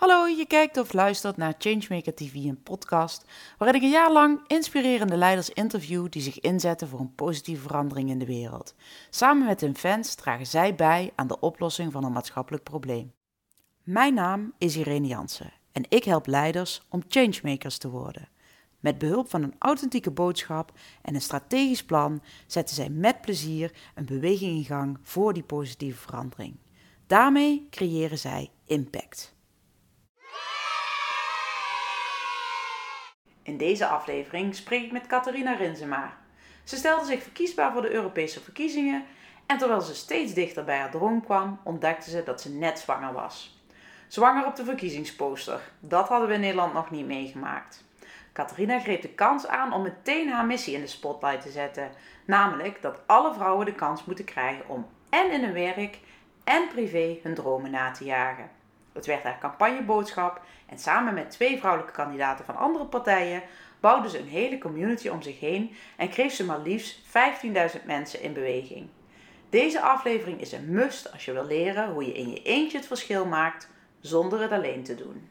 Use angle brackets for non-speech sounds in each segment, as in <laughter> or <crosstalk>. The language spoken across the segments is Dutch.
Hallo, je kijkt of luistert naar Changemaker TV, een podcast waarin ik een jaar lang inspirerende leiders interview die zich inzetten voor een positieve verandering in de wereld. Samen met hun fans dragen zij bij aan de oplossing van een maatschappelijk probleem. Mijn naam is Irene Jansen en ik help leiders om changemakers te worden. Met behulp van een authentieke boodschap en een strategisch plan zetten zij met plezier een beweging in gang voor die positieve verandering. Daarmee creëren zij impact. In deze aflevering spreek ik met Catharina Rinsema. Ze stelde zich verkiesbaar voor de Europese verkiezingen en terwijl ze steeds dichter bij haar droom kwam, ontdekte ze dat ze net zwanger was. Zwanger op de verkiezingsposter, dat hadden we in Nederland nog niet meegemaakt. Catharina greep de kans aan om meteen haar missie in de spotlight te zetten, namelijk dat alle vrouwen de kans moeten krijgen om en in hun werk en privé hun dromen na te jagen. Het werd haar campagneboodschap en samen met twee vrouwelijke kandidaten van andere partijen bouwde ze een hele community om zich heen en kreeg ze maar liefst 15.000 mensen in beweging. Deze aflevering is een must als je wil leren hoe je in je eentje het verschil maakt zonder het alleen te doen.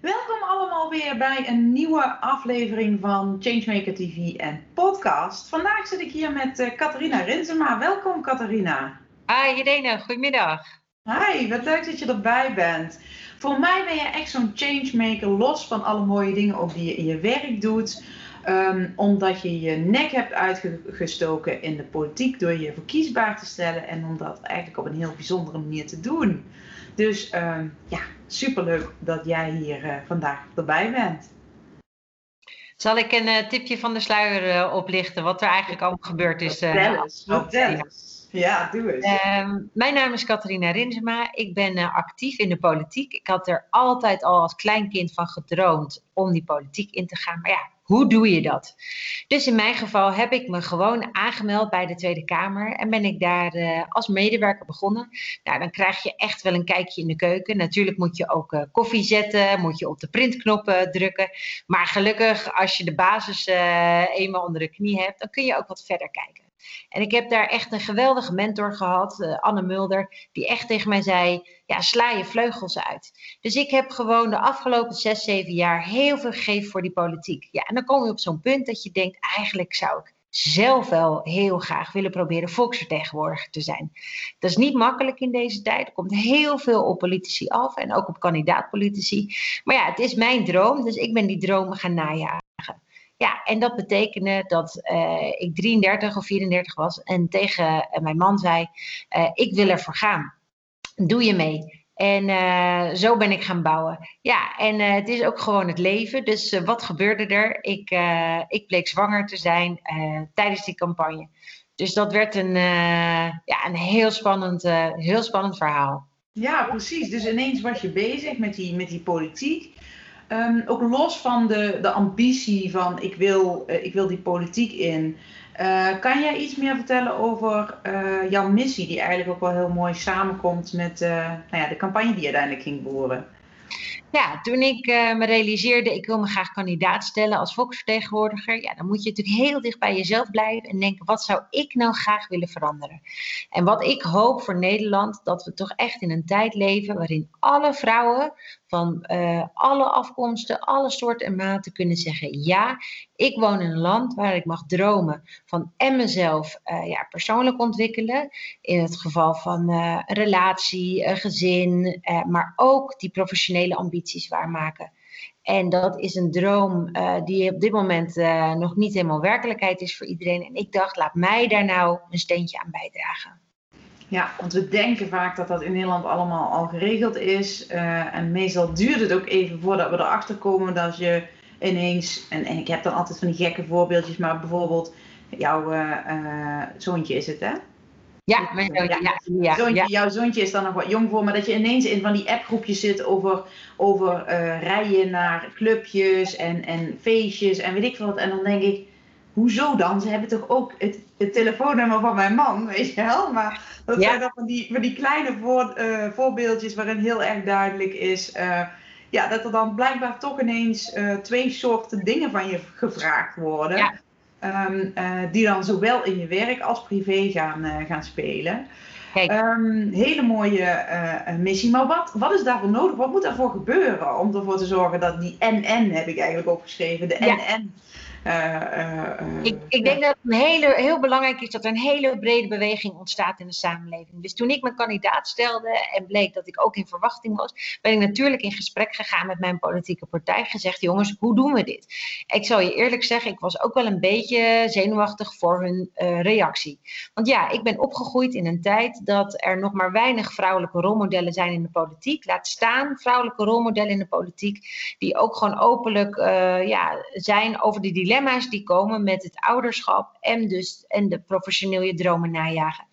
Welkom allemaal weer bij een nieuwe aflevering van Changemaker TV en podcast. Vandaag zit ik hier met uh, Catharina Rinsema. Welkom Catharina. Hi Irene, goedemiddag. Hi, wat leuk dat je erbij bent. Voor mij ben je echt zo'n changemaker, los van alle mooie dingen ook die je in je werk doet. Um, omdat je je nek hebt uitgestoken in de politiek door je verkiesbaar te stellen en om dat eigenlijk op een heel bijzondere manier te doen. Dus um, ja, superleuk dat jij hier uh, vandaag erbij bent. Zal ik een uh, tipje van de sluier uh, oplichten, wat er eigenlijk allemaal gebeurd is? Vertel eens. Ja, doe eens. Um, mijn naam is Catharina Rinsema. Ik ben uh, actief in de politiek. Ik had er altijd al als kleinkind van gedroomd om die politiek in te gaan. Maar ja, hoe doe je dat? Dus in mijn geval heb ik me gewoon aangemeld bij de Tweede Kamer en ben ik daar uh, als medewerker begonnen. Nou, dan krijg je echt wel een kijkje in de keuken. Natuurlijk moet je ook uh, koffie zetten, moet je op de printknoppen drukken. Maar gelukkig, als je de basis uh, eenmaal onder de knie hebt, dan kun je ook wat verder kijken. En ik heb daar echt een geweldige mentor gehad, uh, Anne Mulder, die echt tegen mij zei: ja, sla je vleugels uit. Dus ik heb gewoon de afgelopen zes, zeven jaar heel veel gegeven voor die politiek. Ja, en dan kom je op zo'n punt dat je denkt: eigenlijk zou ik zelf wel heel graag willen proberen volksvertegenwoordiger te zijn. Dat is niet makkelijk in deze tijd. Er komt heel veel op politici af en ook op kandidaatpolitici. Maar ja, het is mijn droom, dus ik ben die dromen gaan najagen. Ja, en dat betekende dat uh, ik 33 of 34 was en tegen uh, mijn man zei: uh, Ik wil ervoor gaan. Doe je mee? En zo ben ik gaan bouwen. Ja, en het is ook gewoon het leven. Dus wat gebeurde er? Ik, ik bleek zwanger te zijn tijdens die campagne. Dus dat werd een, ja, een heel, spannend, heel spannend verhaal. Ja, precies. Dus ineens was je bezig met die, met die politiek. Um, ook los van de, de ambitie van ik wil, uh, ik wil die politiek in. Uh, kan jij iets meer vertellen over uh, jouw missie, die eigenlijk ook wel heel mooi samenkomt met nou ja, de campagne die je uiteindelijk ging boeren? Ja, toen ik uh, me realiseerde, ik wil me graag kandidaat stellen als volksvertegenwoordiger, ja, dan moet je natuurlijk heel dicht bij jezelf blijven en denken, wat zou ik nou graag willen veranderen? En wat ik hoop voor Nederland, dat we toch echt in een tijd leven waarin alle vrouwen van uh, alle afkomsten, alle soorten en maten kunnen zeggen, ja, ik woon in een land waar ik mag dromen van en mezelf uh, ja, persoonlijk ontwikkelen, in het geval van een relatie, gezin, maar ook die professionele ambitie waarmaken. En dat is een droom uh, die op dit moment uh, nog niet helemaal werkelijkheid is voor iedereen. En ik dacht, laat mij daar nou een steentje aan bijdragen. Ja, want we denken vaak dat dat in Nederland allemaal al geregeld is. Uh, en meestal duurt het ook even voordat we erachter komen dat je ineens. En, en ik heb dan altijd van die gekke voorbeeldjes, maar bijvoorbeeld jouw zoontje is het, hè? Ja, mijn zoontje. Ja, ja, zoontje, ja. Jouw zoontje is dan nog wat jong voor, maar dat je ineens in van die appgroepjes zit over, over uh, rijden naar clubjes en, en feestjes en weet ik wat. En dan denk ik, hoezo dan? Ze hebben toch ook het, het telefoonnummer van mijn man, <laughs> weet je wel? Maar dat zijn dan van die, van die kleine voor, uh, voorbeeldjes waarin heel erg duidelijk is. Uh, ja, dat er dan blijkbaar toch ineens twee soorten dingen van je gevraagd worden. Um, uh, die dan zowel in je werk als privé gaan, uh, gaan spelen. Um, hele mooie uh, missie. Maar wat, wat is daarvoor nodig? Wat moet daarvoor gebeuren om ervoor te zorgen dat die NN, heb ik eigenlijk opgeschreven, de NN eh, eh, eh, ik, ik denk dat het een hele, heel belangrijk is dat er een hele brede beweging ontstaat in de samenleving. Dus toen ik mijn kandidaat stelde en bleek dat ik ook in verwachting was, ben ik natuurlijk in gesprek gegaan met mijn politieke partij. Gezegd, jongens, hoe doen we dit? Ik zal je eerlijk zeggen, ik was ook wel een beetje zenuwachtig voor hun reactie. Want ja, ik ben opgegroeid in een tijd dat er nog maar weinig vrouwelijke rolmodellen zijn in de politiek. Laat staan vrouwelijke rolmodellen in de politiek, die ook gewoon openlijk ja, zijn over die dilemma's die komen met het ouderschap en, dus, en de professionele dromen najagen.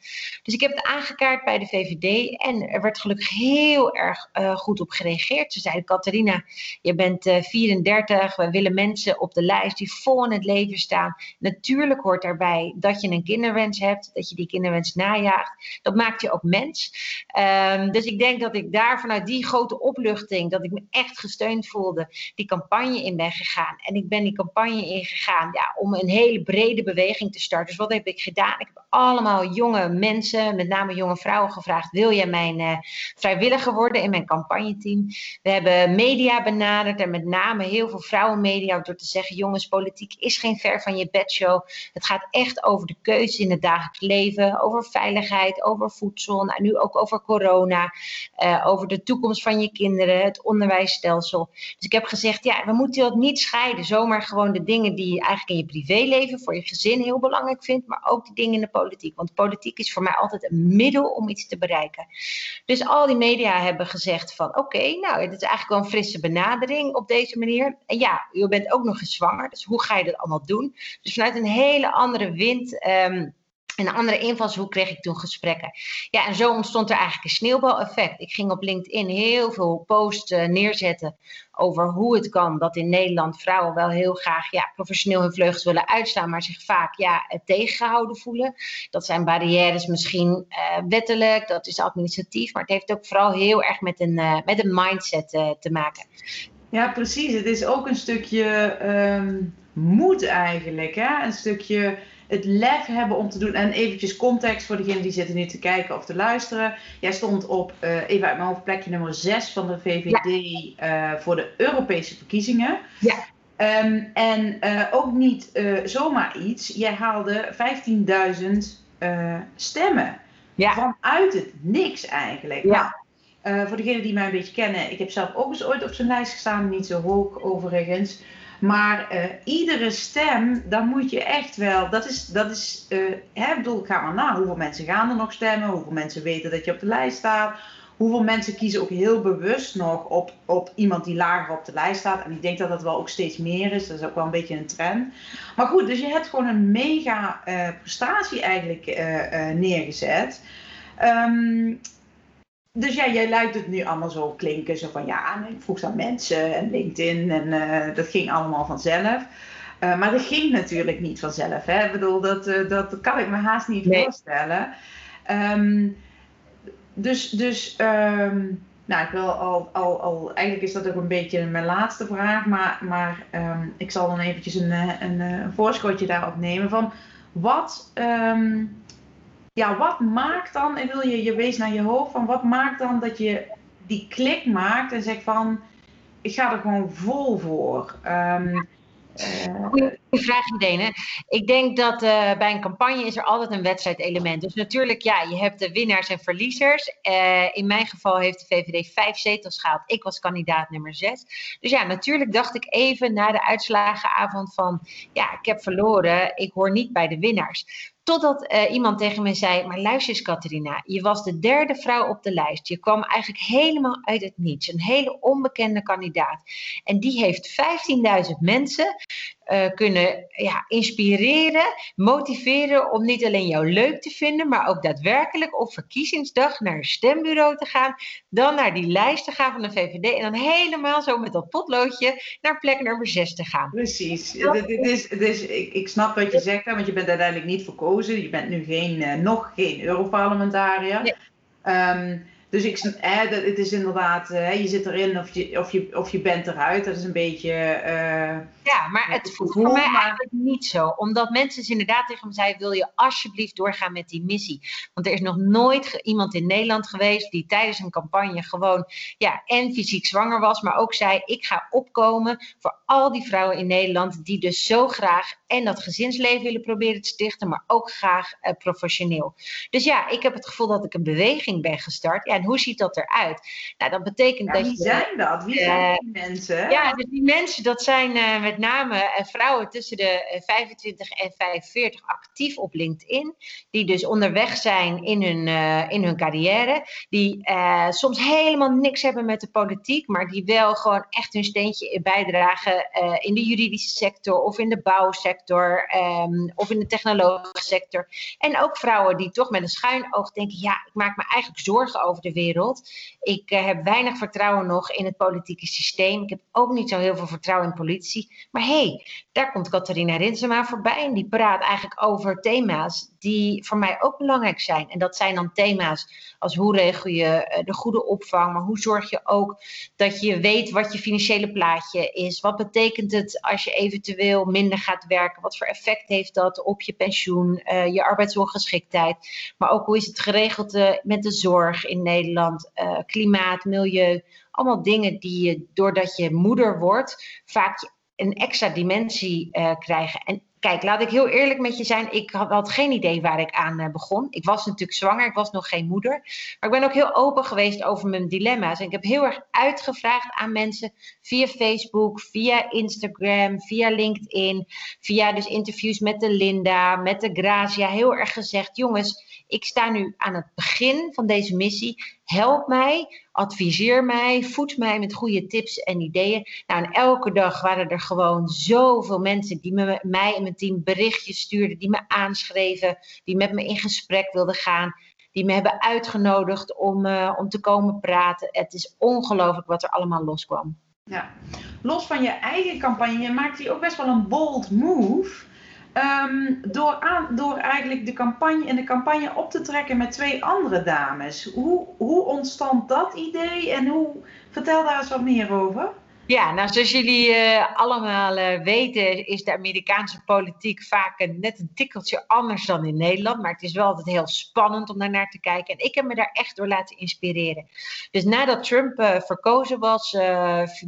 Dus ik heb het aangekaart bij de VVD en er werd gelukkig heel erg uh, goed op gereageerd. Ze zeiden, Catharina, je bent uh, 34, we willen mensen op de lijst die vol in het leven staan. Natuurlijk hoort daarbij dat je een kinderwens hebt, dat je die kinderwens najaagt. Dat maakt je ook mens. Um, dus ik denk dat ik daar vanuit die grote opluchting, dat ik me echt gesteund voelde, die campagne in ben gegaan. En ik ben die campagne in gegaan ja, om een hele brede beweging te starten. Dus wat heb ik gedaan? Ik heb allemaal jonge mensen, met name jonge vrouwen, gevraagd: wil jij mijn uh, vrijwilliger worden in mijn campagneteam? We hebben media benaderd en met name heel veel vrouwenmedia door te zeggen: jongens, politiek is geen ver van je bedshow. Het gaat echt over de keuze in het dagelijks leven, over veiligheid, over voedsel, nou, nu ook over corona, uh, over de toekomst van je kinderen, het onderwijsstelsel. Dus ik heb gezegd: ja, we moeten dat niet scheiden, zomaar gewoon de dingen die je eigenlijk in je privéleven, voor je gezin heel belangrijk vindt, maar ook die dingen in de politiek. Want politiek is voor mij altijd een middel om iets te bereiken. Dus al die media hebben gezegd van oké, nou, het is eigenlijk wel een frisse benadering op deze manier. En ja, je bent ook nog eens zwanger, dus hoe ga je dat allemaal doen? Dus vanuit een hele andere wind. Um, een andere invalshoek kreeg ik toen gesprekken. Ja, en zo ontstond er eigenlijk een sneeuwbaleffect. Ik ging op LinkedIn heel veel posts uh, neerzetten over hoe het kan dat in Nederland vrouwen wel heel graag ja, professioneel hun vleugels willen uitstaan, maar zich vaak ja, tegengehouden voelen. Dat zijn barrières misschien uh, wettelijk, dat is administratief, maar het heeft ook vooral heel erg met een, uh, met een mindset te maken. Ja, precies. Het is ook een stukje um, moed eigenlijk. Hè? Een stukje het lef hebben om te doen. En eventjes context voor degenen die zitten nu te kijken of te luisteren. Jij stond op, uh, even uit mijn hoofd, plekje nummer 6 van de VVD ja. uh, voor de Europese verkiezingen. Ja. Um, en uh, ook niet zomaar iets. Jij haalde 15.000 stemmen. Ja. Vanuit het niks eigenlijk. Ja. Nou, voor degenen die mij een beetje kennen, ik heb zelf ook eens ooit op zijn lijst gestaan, niet zo hoog overigens. Maar uh, iedere stem, dan moet je echt wel, dat is, dat is uh, hè, bedoel, ga maar na. Hoeveel mensen gaan er nog stemmen? Hoeveel mensen weten dat je op de lijst staat? Hoeveel mensen kiezen ook heel bewust nog op, op iemand die lager op de lijst staat? En ik denk dat dat wel ook steeds meer is. Dat is ook wel een beetje een trend. Maar goed, dus je hebt gewoon een mega uh, prestatie eigenlijk neergezet. Um, dus ja, jij lijkt het nu allemaal zo klinken. Zo van ja, ik vroeg aan mensen en LinkedIn en uh, dat ging allemaal vanzelf. Uh, maar dat ging natuurlijk niet vanzelf. Hè? Ik bedoel, dat, uh, dat kan ik me haast niet nee. voorstellen. Um, dus, dus um, nou, ik wil al, al, al, eigenlijk is dat ook een beetje mijn laatste vraag, maar, maar um, ik zal dan eventjes een, een, een voorschotje daarop nemen. Van wat, ja, wat maakt dan, en wil je, je wees naar je hoofd, van wat maakt dan dat je die klik maakt en zegt van, ik ga er gewoon vol voor. Um, vraag, Dene. Ik denk dat uh, bij een campagne is er altijd een wedstrijdelement. Dus natuurlijk, ja, je hebt de winnaars en verliezers. Uh, in mijn geval heeft de VVD vijf zetels gehaald. Ik was kandidaat nummer zes. Dus ja, natuurlijk dacht ik even na de uitslagenavond van, ja, ik heb verloren. Ik hoor niet bij de winnaars. Totdat uh, iemand tegen mij zei: Maar luister eens, Catharina, je was de derde vrouw op de lijst. Je kwam eigenlijk helemaal uit het niets. Een hele onbekende kandidaat. En die heeft 15.000 mensen uh, kunnen ja, inspireren, motiveren om niet alleen jou leuk te vinden, maar ook daadwerkelijk op verkiezingsdag naar een stembureau te gaan, dan naar die lijst te gaan van de VVD en dan helemaal zo met dat potloodje naar plek nummer 6 te gaan. Precies. Dit is, dit is, ik, ik snap wat je zegt, want je bent uiteindelijk niet verkozen. Je bent nu geen, uh, nog geen Europarlementariër. Nee. Um, Dus ik, hè, het is inderdaad, hè, je zit erin of je, of, je, of je bent eruit. Dat is een beetje. Uh, ja, maar het voelt voor mij eigenlijk niet zo. Omdat mensen dus inderdaad tegen me zeiden: wil je alsjeblieft doorgaan met die missie? Want er is nog nooit iemand in Nederland geweest die tijdens een campagne gewoon ja, en fysiek zwanger was, maar ook zei: ik ga opkomen voor al die vrouwen in Nederland die dus zo graag en dat gezinsleven willen proberen te stichten, maar ook graag uh, professioneel. Dus ja, ik heb het gevoel dat ik een beweging ben gestart. Ja, en hoe ziet dat eruit? Nou, dat betekent ja, dat wie zijn dat? Wie zijn die mensen? Ja, dus die mensen, dat zijn uh, met name vrouwen tussen de 25 en 45 actief op LinkedIn. Die dus onderweg zijn in hun, in hun carrière. Die soms helemaal niks hebben met de politiek, maar die wel gewoon echt hun steentje bijdragen in de juridische sector of in de bouwsector um, of in de technologische sector. En ook vrouwen die toch met een schuin oog denken: ja, ik maak me eigenlijk zorgen over de wereld. Ik heb weinig vertrouwen nog in het politieke systeem. Ik heb ook niet zo heel veel vertrouwen in politie. Maar hé, hey, daar komt Catharina Rinsema voorbij en die praat eigenlijk over thema's die voor mij ook belangrijk zijn. En dat zijn dan thema's als hoe regel je eh, de goede opvang, maar hoe zorg je ook dat je weet wat je financiële plaatje is. Wat betekent het als je eventueel minder gaat werken? Wat voor effect heeft dat op je pensioen, uh, je arbeidsongeschiktheid? Maar ook hoe is het geregeld uh, met de zorg in Nederland, klimaat, milieu? Allemaal dingen die je, doordat je moeder wordt, vaak een extra dimensie krijgen. En Kijk, laat ik heel eerlijk met je zijn. Ik had, geen idee waar ik aan uh, begon. Ik was natuurlijk zwanger, ik was nog geen moeder. Maar ik ben ook heel open geweest over mijn dilemma's. En ik heb heel erg uitgevraagd aan mensen via Facebook, via Instagram, via LinkedIn, via dus interviews met de Linda, met de Grazia. Heel erg gezegd, jongens, ik sta nu aan het begin van deze missie. Help mij, adviseer mij, voed mij met goede tips en ideeën. Nou, en elke dag waren er gewoon zoveel mensen die me, mij en mijn team berichtjes stuurden, die me aanschreven, die met me in gesprek wilden gaan, die me hebben uitgenodigd om, uh, om te komen praten. Het is ongelooflijk wat er allemaal loskwam. Ja, los van je eigen campagne, maakt hier ook best wel een bold move. Um, door, aan, door eigenlijk de campagne, in de campagne op te trekken met twee andere dames. Hoe, hoe ontstond dat idee en hoe, vertel daar eens wat meer over. Ja, nou zoals jullie uh, allemaal uh, weten is de Amerikaanse politiek vaak net een tikkeltje anders dan in Nederland. Maar het is wel altijd heel spannend om daar naar te kijken. En ik heb me daar echt door laten inspireren. Dus nadat Trump uh, verkozen was,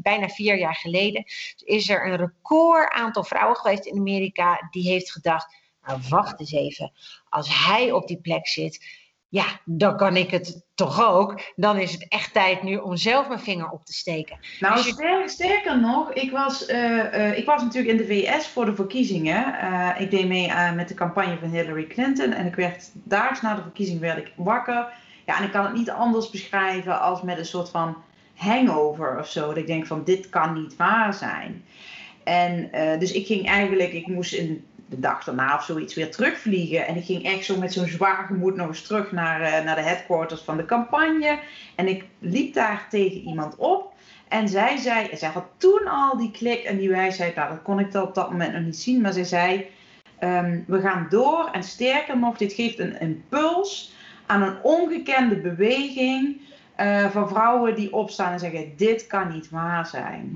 bijna vier jaar geleden, is er een record aantal vrouwen geweest in Amerika die heeft gedacht, nou wacht eens even, als hij op die plek zit ja, dan kan ik het toch ook. Dan is het echt tijd nu om zelf mijn vinger op te steken. Nou, dus sterker, sterker nog, ik was, uh, uh, ik was natuurlijk in de VS voor de verkiezingen. Uh, ik deed mee met de campagne van Hillary Clinton. En ik werd daags na de verkiezing werd ik wakker. Ja, en ik kan het niet anders beschrijven als met een soort van hangover of zo. Dat ik denk van, dit kan niet waar zijn. En dus ik ging eigenlijk, ik moest in de dag daarna of zoiets weer terugvliegen. En ik ging echt zo met zo'n zwaar gemoed nog eens terug naar, uh, naar de headquarters van de campagne. En ik liep daar tegen iemand op. En zij zei, zij had toen al die klik en die wijsheid, nou dat kon ik op dat moment nog niet zien, maar zij zei, um, we gaan door en sterker nog, dit geeft een impuls aan een ongekende beweging uh, van vrouwen die opstaan en zeggen, dit kan niet waar zijn.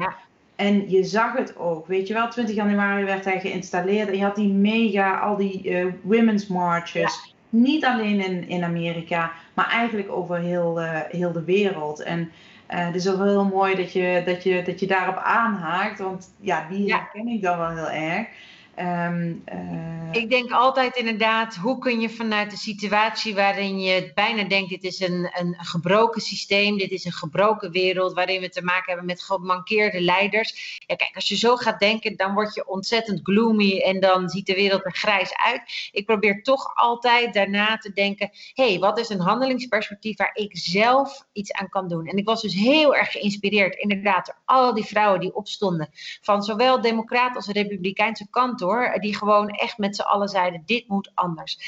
En je zag het ook, weet je wel, 20 januari werd hij geïnstalleerd en je had die mega, al die uh, women's marches. Niet alleen in, in Amerika, maar eigenlijk over heel, uh, heel de wereld. En uh, het is ook heel mooi dat je, dat, je, dat je daarop aanhaakt, want ja, die herken ik dan wel heel erg. Um, uh... Ik denk altijd inderdaad, hoe kun je vanuit de situatie waarin je bijna denkt, dit is een, een gebroken systeem, dit is een gebroken wereld, waarin we te maken hebben met gemankeerde leiders. Ja, kijk, als je zo gaat denken, dan word je ontzettend gloomy en dan ziet de wereld er grijs uit. Ik probeer toch altijd daarna te denken, hé, hey, wat is een handelingsperspectief waar ik zelf iets aan kan doen? En ik was dus heel erg geïnspireerd, inderdaad, door al die vrouwen die opstonden, van zowel democraat als republikeinse kant die gewoon echt met z'n allen zeiden: dit moet anders.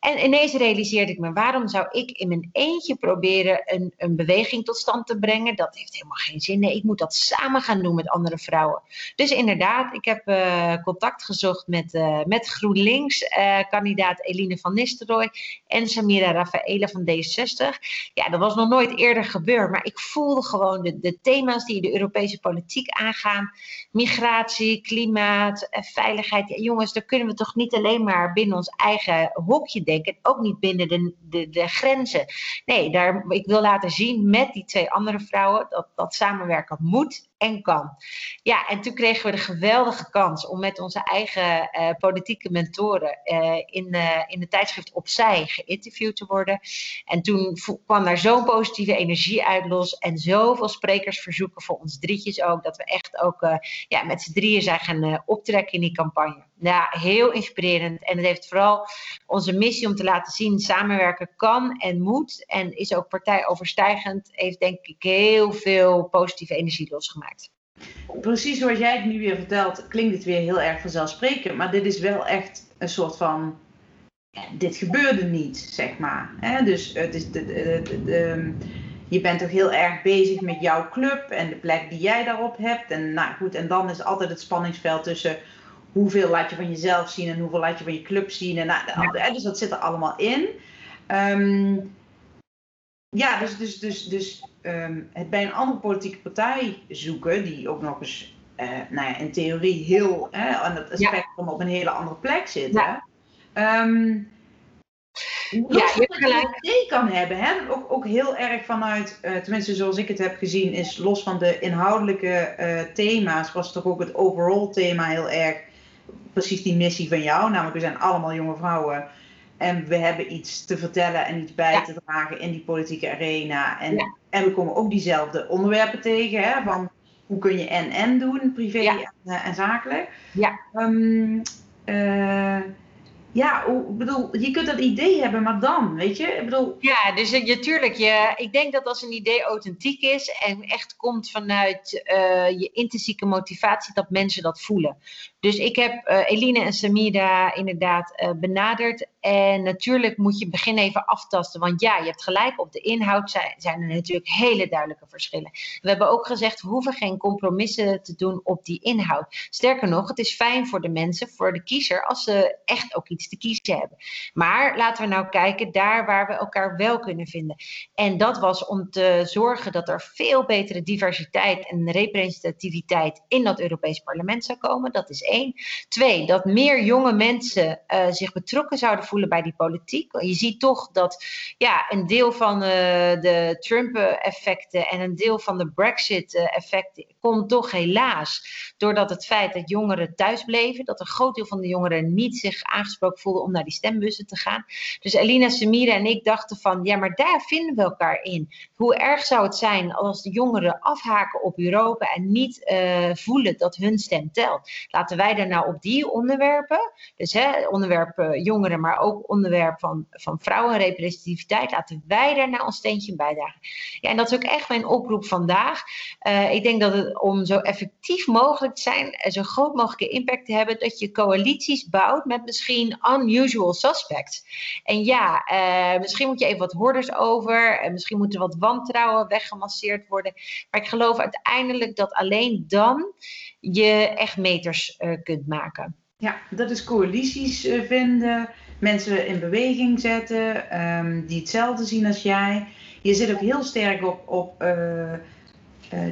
En ineens realiseerde ik me: waarom zou ik in mijn eentje proberen een, een beweging tot stand te brengen? Dat heeft helemaal geen zin. Nee, ik moet dat samen gaan doen met andere vrouwen. Dus inderdaad, ik heb uh, contact gezocht met, uh, met GroenLinks-kandidaat uh, Eline van Nistelrooy en Samira Rafaela van D60. Ja, dat was nog nooit eerder gebeurd, maar ik voelde gewoon de, de thema's die de Europese politiek aangaan: migratie, klimaat, eh, veiligheid. Jongens, daar kunnen we toch niet alleen maar binnen ons eigen hokje denken, ook niet binnen de, de, de grenzen. Nee, daar, ik wil laten zien met die twee andere vrouwen dat, dat samenwerken moet en kan. Ja, en toen kregen we de geweldige kans om met onze eigen uh, politieke mentoren uh, in, uh, in de tijdschrift Opzij geïnterviewd te worden. En toen kwam daar zo'n positieve energie uit los en zoveel sprekersverzoeken voor ons drietjes ook, dat we echt ook ja, met z'n drieën zijn gaan optrekken in die campagne. Ja, heel inspirerend. En het heeft vooral onze missie om te laten zien: samenwerken kan en moet. En is ook partijoverstijgend. Heeft denk ik heel veel positieve energie losgemaakt. Precies zoals jij het nu weer vertelt, klinkt het weer heel erg vanzelfsprekend. Maar dit is wel echt een soort van. Dit gebeurde niet, zeg maar. Dus het is de, de, je bent toch heel erg bezig met jouw club en de plek die jij daarop hebt. En nou goed, en dan is altijd het spanningsveld tussen hoeveel laat je van jezelf zien en hoeveel laat je van je club zien. En, nou, Dus dat zit er allemaal in. Um, ja, dus, dus, dus, dus um, het bij een andere politieke partij zoeken, die ook nog eens uh, nou ja, in theorie heel hè, aan het spectrum op een hele andere plek zit. Ja. Um, ja, je gelijk. idee kan hebben, hè? Ook, ook heel erg vanuit, uh, tenminste zoals ik het heb gezien, is los van de inhoudelijke uh, thema's, was toch ook het overall thema heel erg precies die missie van jou. Namelijk, we zijn allemaal jonge vrouwen. En we hebben iets te vertellen en iets bij te dragen in die politieke arena. En, en we komen ook diezelfde onderwerpen tegen. Hè, van hoe kun je en-en doen, privé en, uh, en, zakelijk. Ja. Um, uh, ja, ik bedoel, je kunt dat idee hebben, maar dan, weet je? Ik bedoel... Ja, dus je, tuurlijk, je, ik denk dat als een idee authentiek is en echt komt vanuit uh, je intrinsieke motivatie, dat mensen dat voelen. Dus ik heb uh, Eline en Samira inderdaad uh, benaderd. En natuurlijk moet je beginnen even aftasten. Want ja, je hebt gelijk, op de inhoud zijn, zijn er natuurlijk hele duidelijke verschillen. We hebben ook gezegd, we hoeven geen compromissen te doen op die inhoud. Sterker nog, het is fijn voor de mensen, voor de kiezer, als ze echt ook iets te kiezen hebben. Maar laten we nou kijken daar waar we elkaar wel kunnen vinden. En dat was om te zorgen dat er veel betere diversiteit en representativiteit in dat Europees parlement zou komen. Dat is. Twee, dat meer jonge mensen uh, zich betrokken zouden voelen bij die politiek. Je ziet toch dat ja, een deel van uh, de Trump-effecten en een deel van de Brexit-effecten komt toch helaas doordat het feit dat jongeren thuis bleven, dat een groot deel van de jongeren niet zich aangesproken voelden om naar die stembussen te gaan. Dus Elina, Samira en ik dachten van, ja, maar daar vinden we elkaar in. Hoe erg zou het zijn als de jongeren afhaken op Europa en niet uh, voelen dat hun stem telt? Laten wij dan nou op die onderwerpen, dus hè, onderwerp uh, jongeren, maar ook onderwerp van, van vrouwenrepresentativiteit, laten wij daar nou een steentje bijdragen. Ja, en dat is ook echt mijn oproep vandaag. Uh, ik denk dat het om zo effectief mogelijk te zijn, zo groot mogelijke impact te hebben, dat je coalities bouwt met misschien unusual suspects. En ja, misschien moet je even wat hordes over, en misschien moeten wat wantrouwen weggemasseerd worden. Maar ik geloof uiteindelijk dat alleen dan je echt meters uh, kunt maken. Ja, dat is coalities uh, vinden, mensen in beweging zetten um, die hetzelfde zien als jij. Je zit ook heel sterk op, op uh,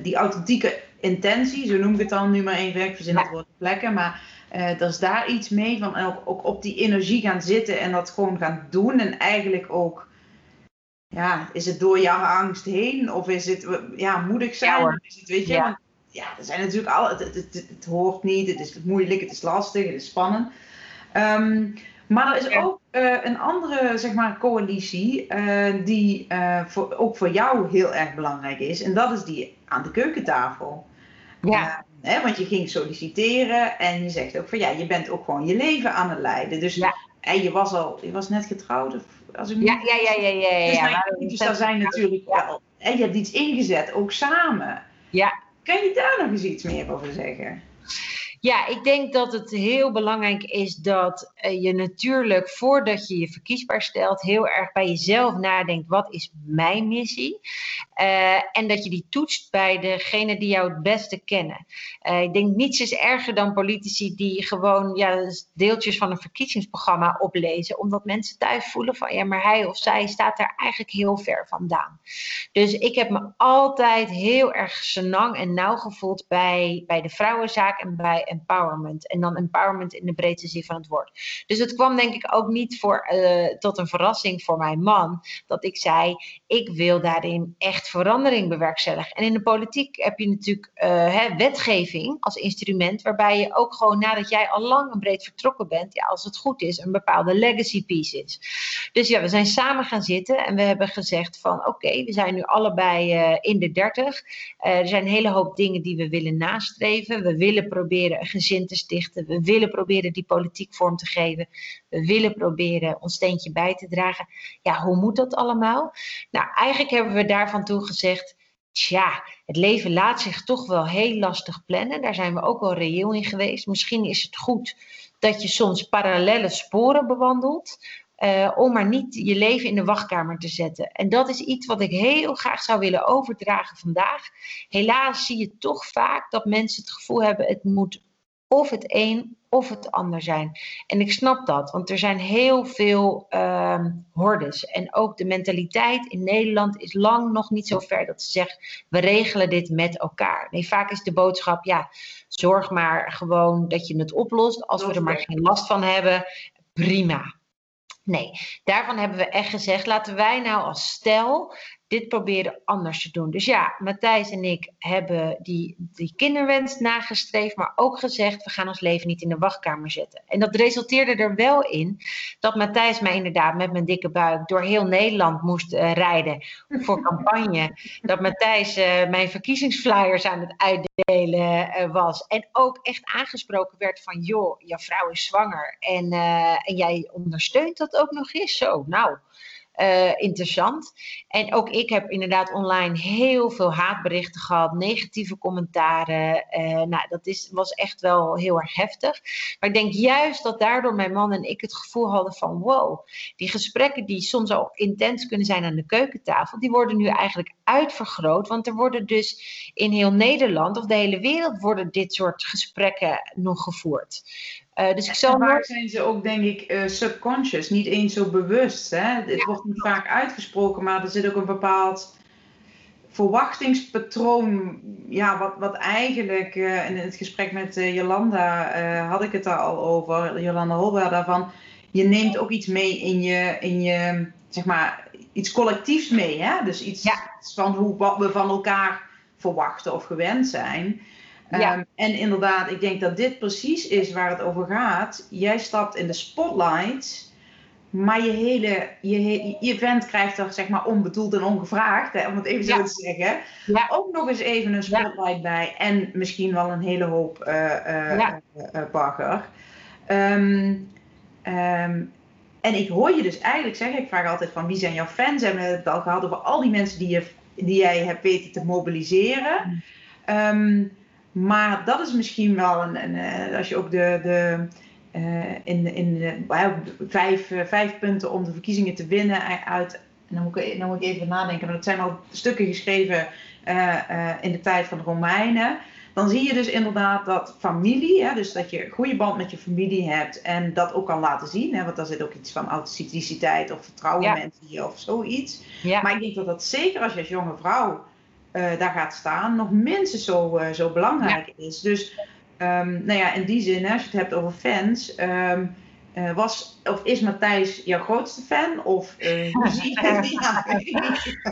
die authentieke intentie, zo noem ik het dan nu maar even. Ik verzin het woord plekken, maar dat is daar iets mee van ook, ook, op die energie gaan zitten en dat gewoon gaan doen. En eigenlijk ook, ja, is het door jouw angst heen of is het ja, moedig zijn? Ja, is het, weet je, ja. Ja, er zijn natuurlijk al, het, het, het, het, hoort niet, het is moeilijk, het is lastig, het is spannend. Um, maar er is ook uh, een andere zeg maar, coalitie uh, die uh, voor, ook voor jou heel erg belangrijk is. En dat is die aan de keukentafel. Ja. Hè, want je ging solliciteren en je zegt ook van ja, je bent ook gewoon je leven aan het leiden. Dus ja. en je was al, je was net getrouwd. Of, als ik ja, ja, ja, ja, ja. Dus, ja, dus daar zijn natuurlijk wel. En je hebt iets ingezet, ook samen. Ja. Kan je daar nog eens iets meer over zeggen? Ja, ik denk dat het heel belangrijk is dat eh, je natuurlijk voordat je je verkiesbaar stelt, heel erg bij jezelf nadenkt: wat is mijn missie? Uh, en dat je die toetst bij degene die jou het beste kennen. Uh, ik denk niets is erger dan politici die gewoon ja, deeltjes van een verkiezingsprogramma oplezen, omdat mensen thuis voelen van ja, maar hij of zij staat daar eigenlijk heel ver vandaan. Dus ik heb me altijd heel erg senang en nauw gevoeld bij, bij de vrouwenzaak en bij empowerment. En dan empowerment in de breedste zin van het woord. Dus het kwam denk ik ook niet voor, uh, tot een verrassing voor mijn man dat ik zei: ik wil daarin echt verandering bewerkstelligen. En in de politiek heb je natuurlijk uh, hè, wetgeving als instrument, waarbij je ook gewoon nadat jij al lang en breed vertrokken bent, ja, als het goed is, een bepaalde legacy piece is. Dus ja, we zijn samen gaan zitten en we hebben gezegd van oké, we zijn nu allebei uh, in de dertig. er zijn een hele hoop dingen die we willen nastreven. We willen proberen gezin te stichten. We willen proberen die politiek vorm te geven. We willen proberen ons steentje bij te dragen. Ja, hoe moet dat allemaal? Nou, eigenlijk hebben we daarvan toe gezegd. Tja, het leven laat zich toch wel heel lastig plannen. Daar zijn we ook wel reëel in geweest. Misschien is het goed dat je soms parallele sporen bewandelt. Uh, om maar niet je leven in de wachtkamer te zetten. En dat is iets wat ik heel graag zou willen overdragen vandaag. Helaas zie je toch vaak dat mensen het gevoel hebben: het moet of het een of het ander zijn. En ik snap dat, want er zijn heel veel uh, hordes. En ook de mentaliteit in Nederland is lang nog niet zo ver dat ze zeggen: we regelen dit met elkaar. Nee, vaak is de boodschap: ja, zorg maar gewoon dat je het oplost. Als we er maar geen last van hebben, prima. Nee, daarvan hebben we echt gezegd: laten wij nou als stel dit proberen anders te doen. Dus ja, Matthijs en ik hebben die, die kinderwens nagestreefd, maar ook gezegd: we gaan ons leven niet in de wachtkamer zetten. En dat resulteerde er wel in dat Matthijs mij inderdaad met mijn dikke buik door heel Nederland moest uh, rijden voor <laughs> campagne. dat Matthijs uh, mijn verkiezingsflyers aan het uitdelen uh, was. En ook echt aangesproken werd van: joh, jouw vrouw is zwanger en, en jij ondersteunt dat ook nog eens. Zo, nou uh, interessant. En ook ik heb inderdaad online heel veel haatberichten gehad, negatieve commentaren. Uh, nou, dat is, was echt wel heel erg heftig. Maar ik denk juist dat daardoor mijn man en ik het gevoel hadden van wow, die gesprekken die soms al intens kunnen zijn aan de keukentafel, die worden nu eigenlijk uitvergroot. Want er worden dus in heel Nederland of de hele wereld worden dit soort gesprekken nog gevoerd. Uh, dus ik zal zijn ze ook, denk ik, uh, subconscious, niet eens zo bewust. Hè? Het wordt niet vaak uitgesproken, maar er zit ook een bepaald verwachtingspatroon. Ja, wat, wat eigenlijk uh, in het gesprek met Jolanda had ik het daar al over, Jolanda Holberg, daarvan. Je neemt ook iets mee in je, in je zeg maar, iets collectiefs mee. Hè? Dus iets ja. van hoe, wat we van elkaar verwachten of gewend zijn. Ja. Um, en inderdaad, ik denk dat dit precies is waar het over gaat. Jij stapt in de spotlight, maar je hele je, je event krijgt er zeg maar onbedoeld en ongevraagd, hè, om het even zo te zeggen. Ja. Ook nog eens even een spotlight bij en misschien wel een hele hoop uh, uh, bagger. Um, um, en ik hoor je dus eigenlijk zeggen, ik vraag altijd van wie zijn jouw fans? En we hebben het al gehad over al die mensen die, je, die jij hebt weten te mobiliseren. Maar dat is misschien wel een, een eh, als je ook de, de uh, in, in de, vijf, uh, vijf punten om de verkiezingen te winnen uit. En dan moet, ik, dan moet ik even nadenken, maar dat zijn al stukken geschreven in de tijd van de Romeinen. Dan zie je dus inderdaad dat familie, hè, dus dat je een goede band met je familie hebt en dat ook kan laten zien. Hè, want daar zit ook iets van authenticiteit of vertrouwen ja. mensen je of zoiets. Ja. Maar ik denk dat dat zeker als je als jonge vrouw uh, daar gaat staan, nog minstens zo, uh, zo belangrijk ja. is. Dus um, nou ja, in die zin, als je het hebt over fans, um, uh, was of is Matthijs jouw grootste fan? Of hoe zie je het?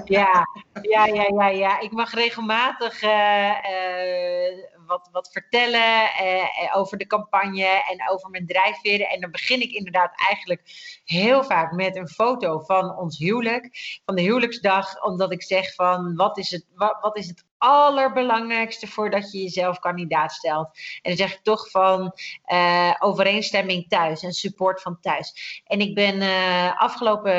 <laughs> ja, ja, ja, ja, ja. Ik mag regelmatig wat, wat vertellen eh, over de campagne en over mijn drijfveren. En dan begin ik inderdaad eigenlijk heel vaak met een foto van ons huwelijk, van de huwelijksdag, omdat ik zeg van wat is het, wat, wat is het allerbelangrijkste voordat je jezelf kandidaat stelt. En dan zeg ik toch van uh, overeenstemming thuis en support van thuis. En ik ben uh, afgelopen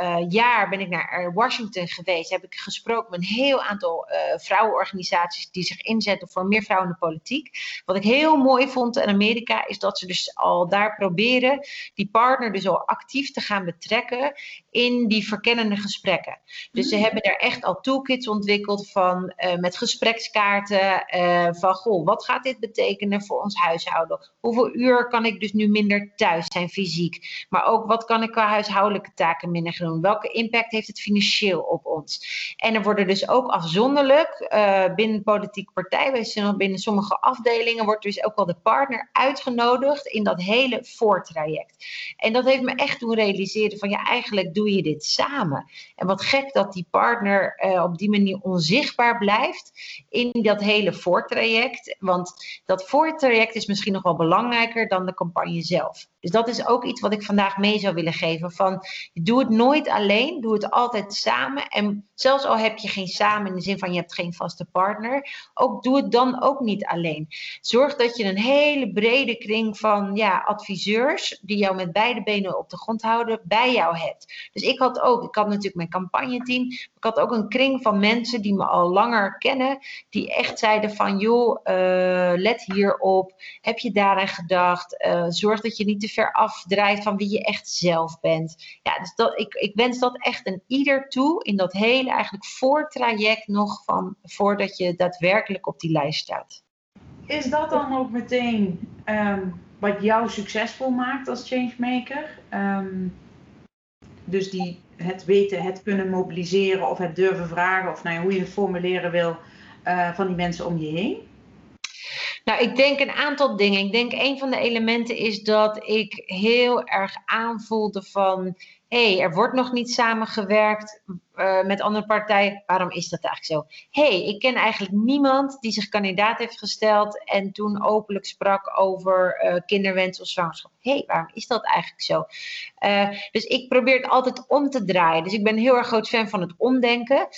uh, jaar ben ik naar Washington geweest. Heb ik gesproken met een heel aantal vrouwenorganisaties die zich inzetten voor meer vrouwen in de politiek. Wat ik heel mooi vond in Amerika is dat ze dus al daar proberen die partner dus al actief te gaan betrekken in die verkennende gesprekken. Dus ze mm. hebben daar echt al toolkits ontwikkeld van uh, met gesprekskaarten uh, van goh, wat gaat dit betekenen voor ons huishouden? Hoeveel uur kan ik dus nu minder thuis zijn fysiek? Maar ook wat kan ik qua huishoudelijke taken minder doen? Welke impact heeft het financieel op ons? En er worden dus ook afzonderlijk uh, binnen politieke partijen, binnen sommige afdelingen, wordt dus ook wel de partner uitgenodigd in dat hele voortraject. En dat heeft me echt doen realiseren van ja, eigenlijk doe je dit samen. En wat gek dat die partner op die manier onzichtbaar blijft in dat hele voortraject. Want dat voortraject is misschien nog wel belangrijker dan de campagne zelf. Dus dat is ook iets wat ik vandaag mee zou willen geven. Van, doe het nooit alleen, doe het altijd samen. En zelfs al heb je geen samen in de zin van je hebt geen vaste partner, ook doe het dan ook niet alleen. Zorg dat je een hele brede kring van ja, adviseurs die jou met beide benen op de grond houden, bij jou hebt. Dus ik had ook, ik had natuurlijk mijn campagneteam, ik had ook een kring van mensen die me al langer kennen, die echt zeiden van joh, uh, let hierop, heb je daaraan gedacht, uh, zorg dat je niet te ver afdrijft van wie je echt zelf bent. Ja, dus dat, ik, ik wens dat echt een ieder toe in dat hele eigenlijk voortraject nog van voordat je daadwerkelijk op die lijst staat. Is dat dan ook meteen um, wat jou succesvol maakt als changemaker? Um, dus die, het weten, het kunnen mobiliseren of het durven vragen, of nou hoe je het formuleren wil, uh, van die mensen om je heen? Nou, ik denk een aantal dingen. Ik denk een van de elementen is dat ik heel erg aanvoelde van hé, hey, er wordt nog niet samengewerkt uh, met andere partijen. Waarom is dat eigenlijk zo? Hey, ik ken eigenlijk niemand die zich kandidaat heeft gesteld en toen openlijk sprak over uh, kinderwens of zwangerschap. Hey, waarom is dat eigenlijk zo? Uh, dus ik probeer het altijd om te draaien. Dus ik ben heel erg groot fan van het omdenken.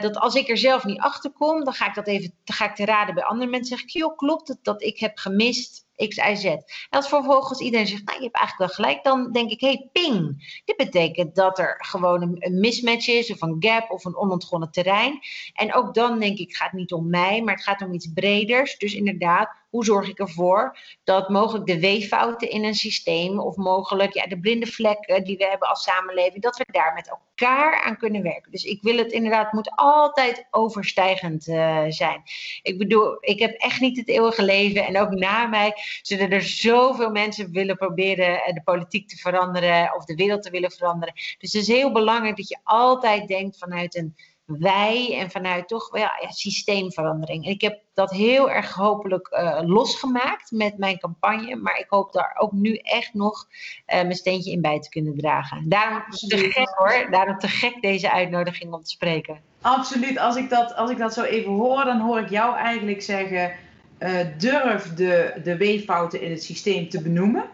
dat als ik er zelf niet achter kom, dan ga ik dat even dan ga ik te raden bij andere mensen. Zeg ik, joh, klopt het dat ik heb gemist X, Y, Z. En als vervolgens iedereen zegt, nou, je hebt eigenlijk wel gelijk, dan denk ik, hey, ping. Dit betekent dat er gewoon een, mismatch is, een gap, of een onontgonnen terrein. En ook dan denk ik, het gaat niet om mij, maar het gaat om iets breders. Dus inderdaad, hoe zorg ik ervoor dat mogelijk de weeffouten in een systeem of mogelijk ja, de blinde vlekken die we hebben als samenleving, dat we daar met elkaar aan kunnen werken. Dus ik wil het inderdaad, moet altijd overstijgend uh, zijn. Ik bedoel, ik heb echt niet het eeuwige leven en ook na mij zullen er zoveel mensen willen proberen eh, de politiek te veranderen of de wereld te willen veranderen. Dus het is heel belangrijk dat je altijd denkt vanuit een wij en vanuit toch ja, ja, systeemverandering. En ik heb dat heel erg hopelijk uh, losgemaakt met mijn campagne. Maar ik hoop daar ook nu echt nog uh, mijn steentje in bij te kunnen dragen. Daarom te gek hoor. Daarom te gek deze uitnodiging om te spreken. Absoluut. Als ik dat, als ik dat zo even hoor, dan hoor ik jou eigenlijk zeggen: uh, durf de, de weeffouten in het systeem te benoemen.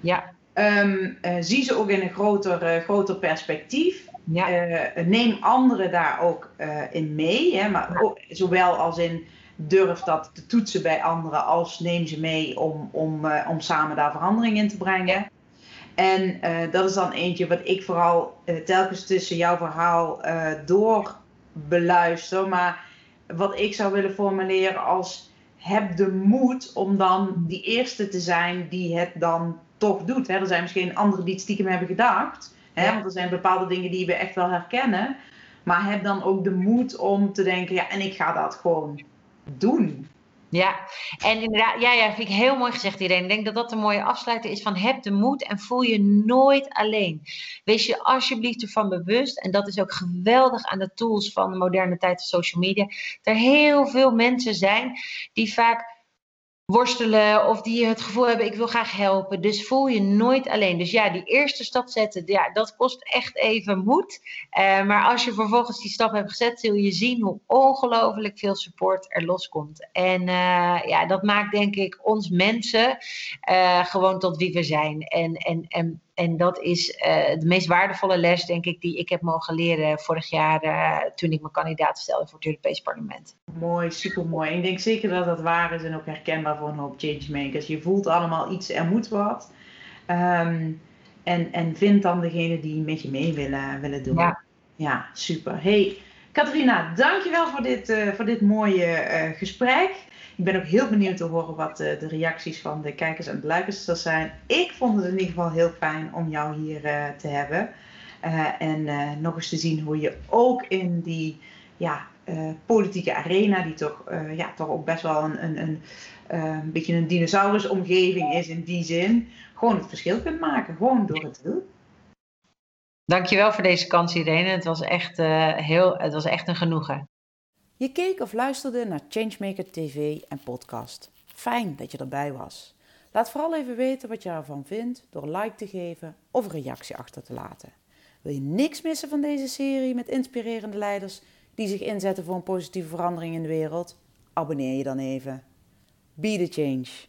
Ja. Um, zie ze ook in een groter, groter perspectief. Ja. Uh, neem anderen daar ook uh, in mee. Hè, maar ook, zowel als in durf dat te toetsen bij anderen, als neem ze mee om, om, uh, om samen daar verandering in te brengen. En dat is dan eentje wat ik vooral telkens tussen jouw verhaal door beluister. Maar wat ik zou willen formuleren als heb de moed om dan die eerste te zijn die het dan toch doet. Hè? Er zijn misschien anderen die het stiekem hebben gedacht. Hè? Want er zijn bepaalde dingen die we echt wel herkennen. Maar heb dan ook de moed om te denken, ja, en ik ga dat gewoon doen. Ja, en inderdaad, ja, ja, vind ik heel mooi gezegd, iedereen. Ik denk dat dat een mooie afsluiter is van heb de moed en voel je nooit alleen. Wees je alsjeblieft ervan bewust, en dat is ook geweldig aan de tools van de moderne tijd van social media, dat er heel veel mensen zijn die vaak worstelen of die het gevoel hebben ik wil graag helpen. Dus voel je nooit alleen. Dus ja, die eerste stap zetten, ja, dat kost echt even moed. Uh, maar als je vervolgens die stap hebt gezet, zul je zien hoe ongelooflijk veel support er loskomt. En uh, ja, dat maakt denk ik ons mensen uh, gewoon tot wie we zijn. En, en, en en dat is uh, de meest waardevolle les, denk ik, die ik heb mogen leren vorig jaar uh, toen ik mijn kandidaat stelde voor het Europees Parlement. Mooi, super mooi. Ik denk zeker dat dat waar is en ook herkenbaar voor een hoop changemakers. Je voelt allemaal iets, er moet wat. Um, en, en vind dan degene die met je mee willen, willen doen. Ja, ja super. Hey, Katrina, dankjewel voor dit, uh, voor dit mooie gesprek. Ik ben ook heel benieuwd te horen wat de, de reacties van de kijkers en de luisteraars zijn. Ik vond het in ieder geval heel fijn om jou hier uh, te hebben. Uh, en nog eens te zien hoe je ook in die ja, politieke arena, die toch, ja, toch ook best wel een, een, een, een beetje een dinosaurusomgeving is in die zin, gewoon het verschil kunt maken. Gewoon door het te doen. Dankjewel voor deze kans, Irene. Het was echt, heel, het was echt een genoegen. Je keek of luisterde naar Changemaker TV en podcast. Fijn dat je erbij was. Laat vooral even weten wat je ervan vindt door like te geven of een reactie achter te laten. Wil je niks missen van deze serie met inspirerende leiders die zich inzetten voor een positieve verandering in de wereld? Abonneer je dan even. Be the change.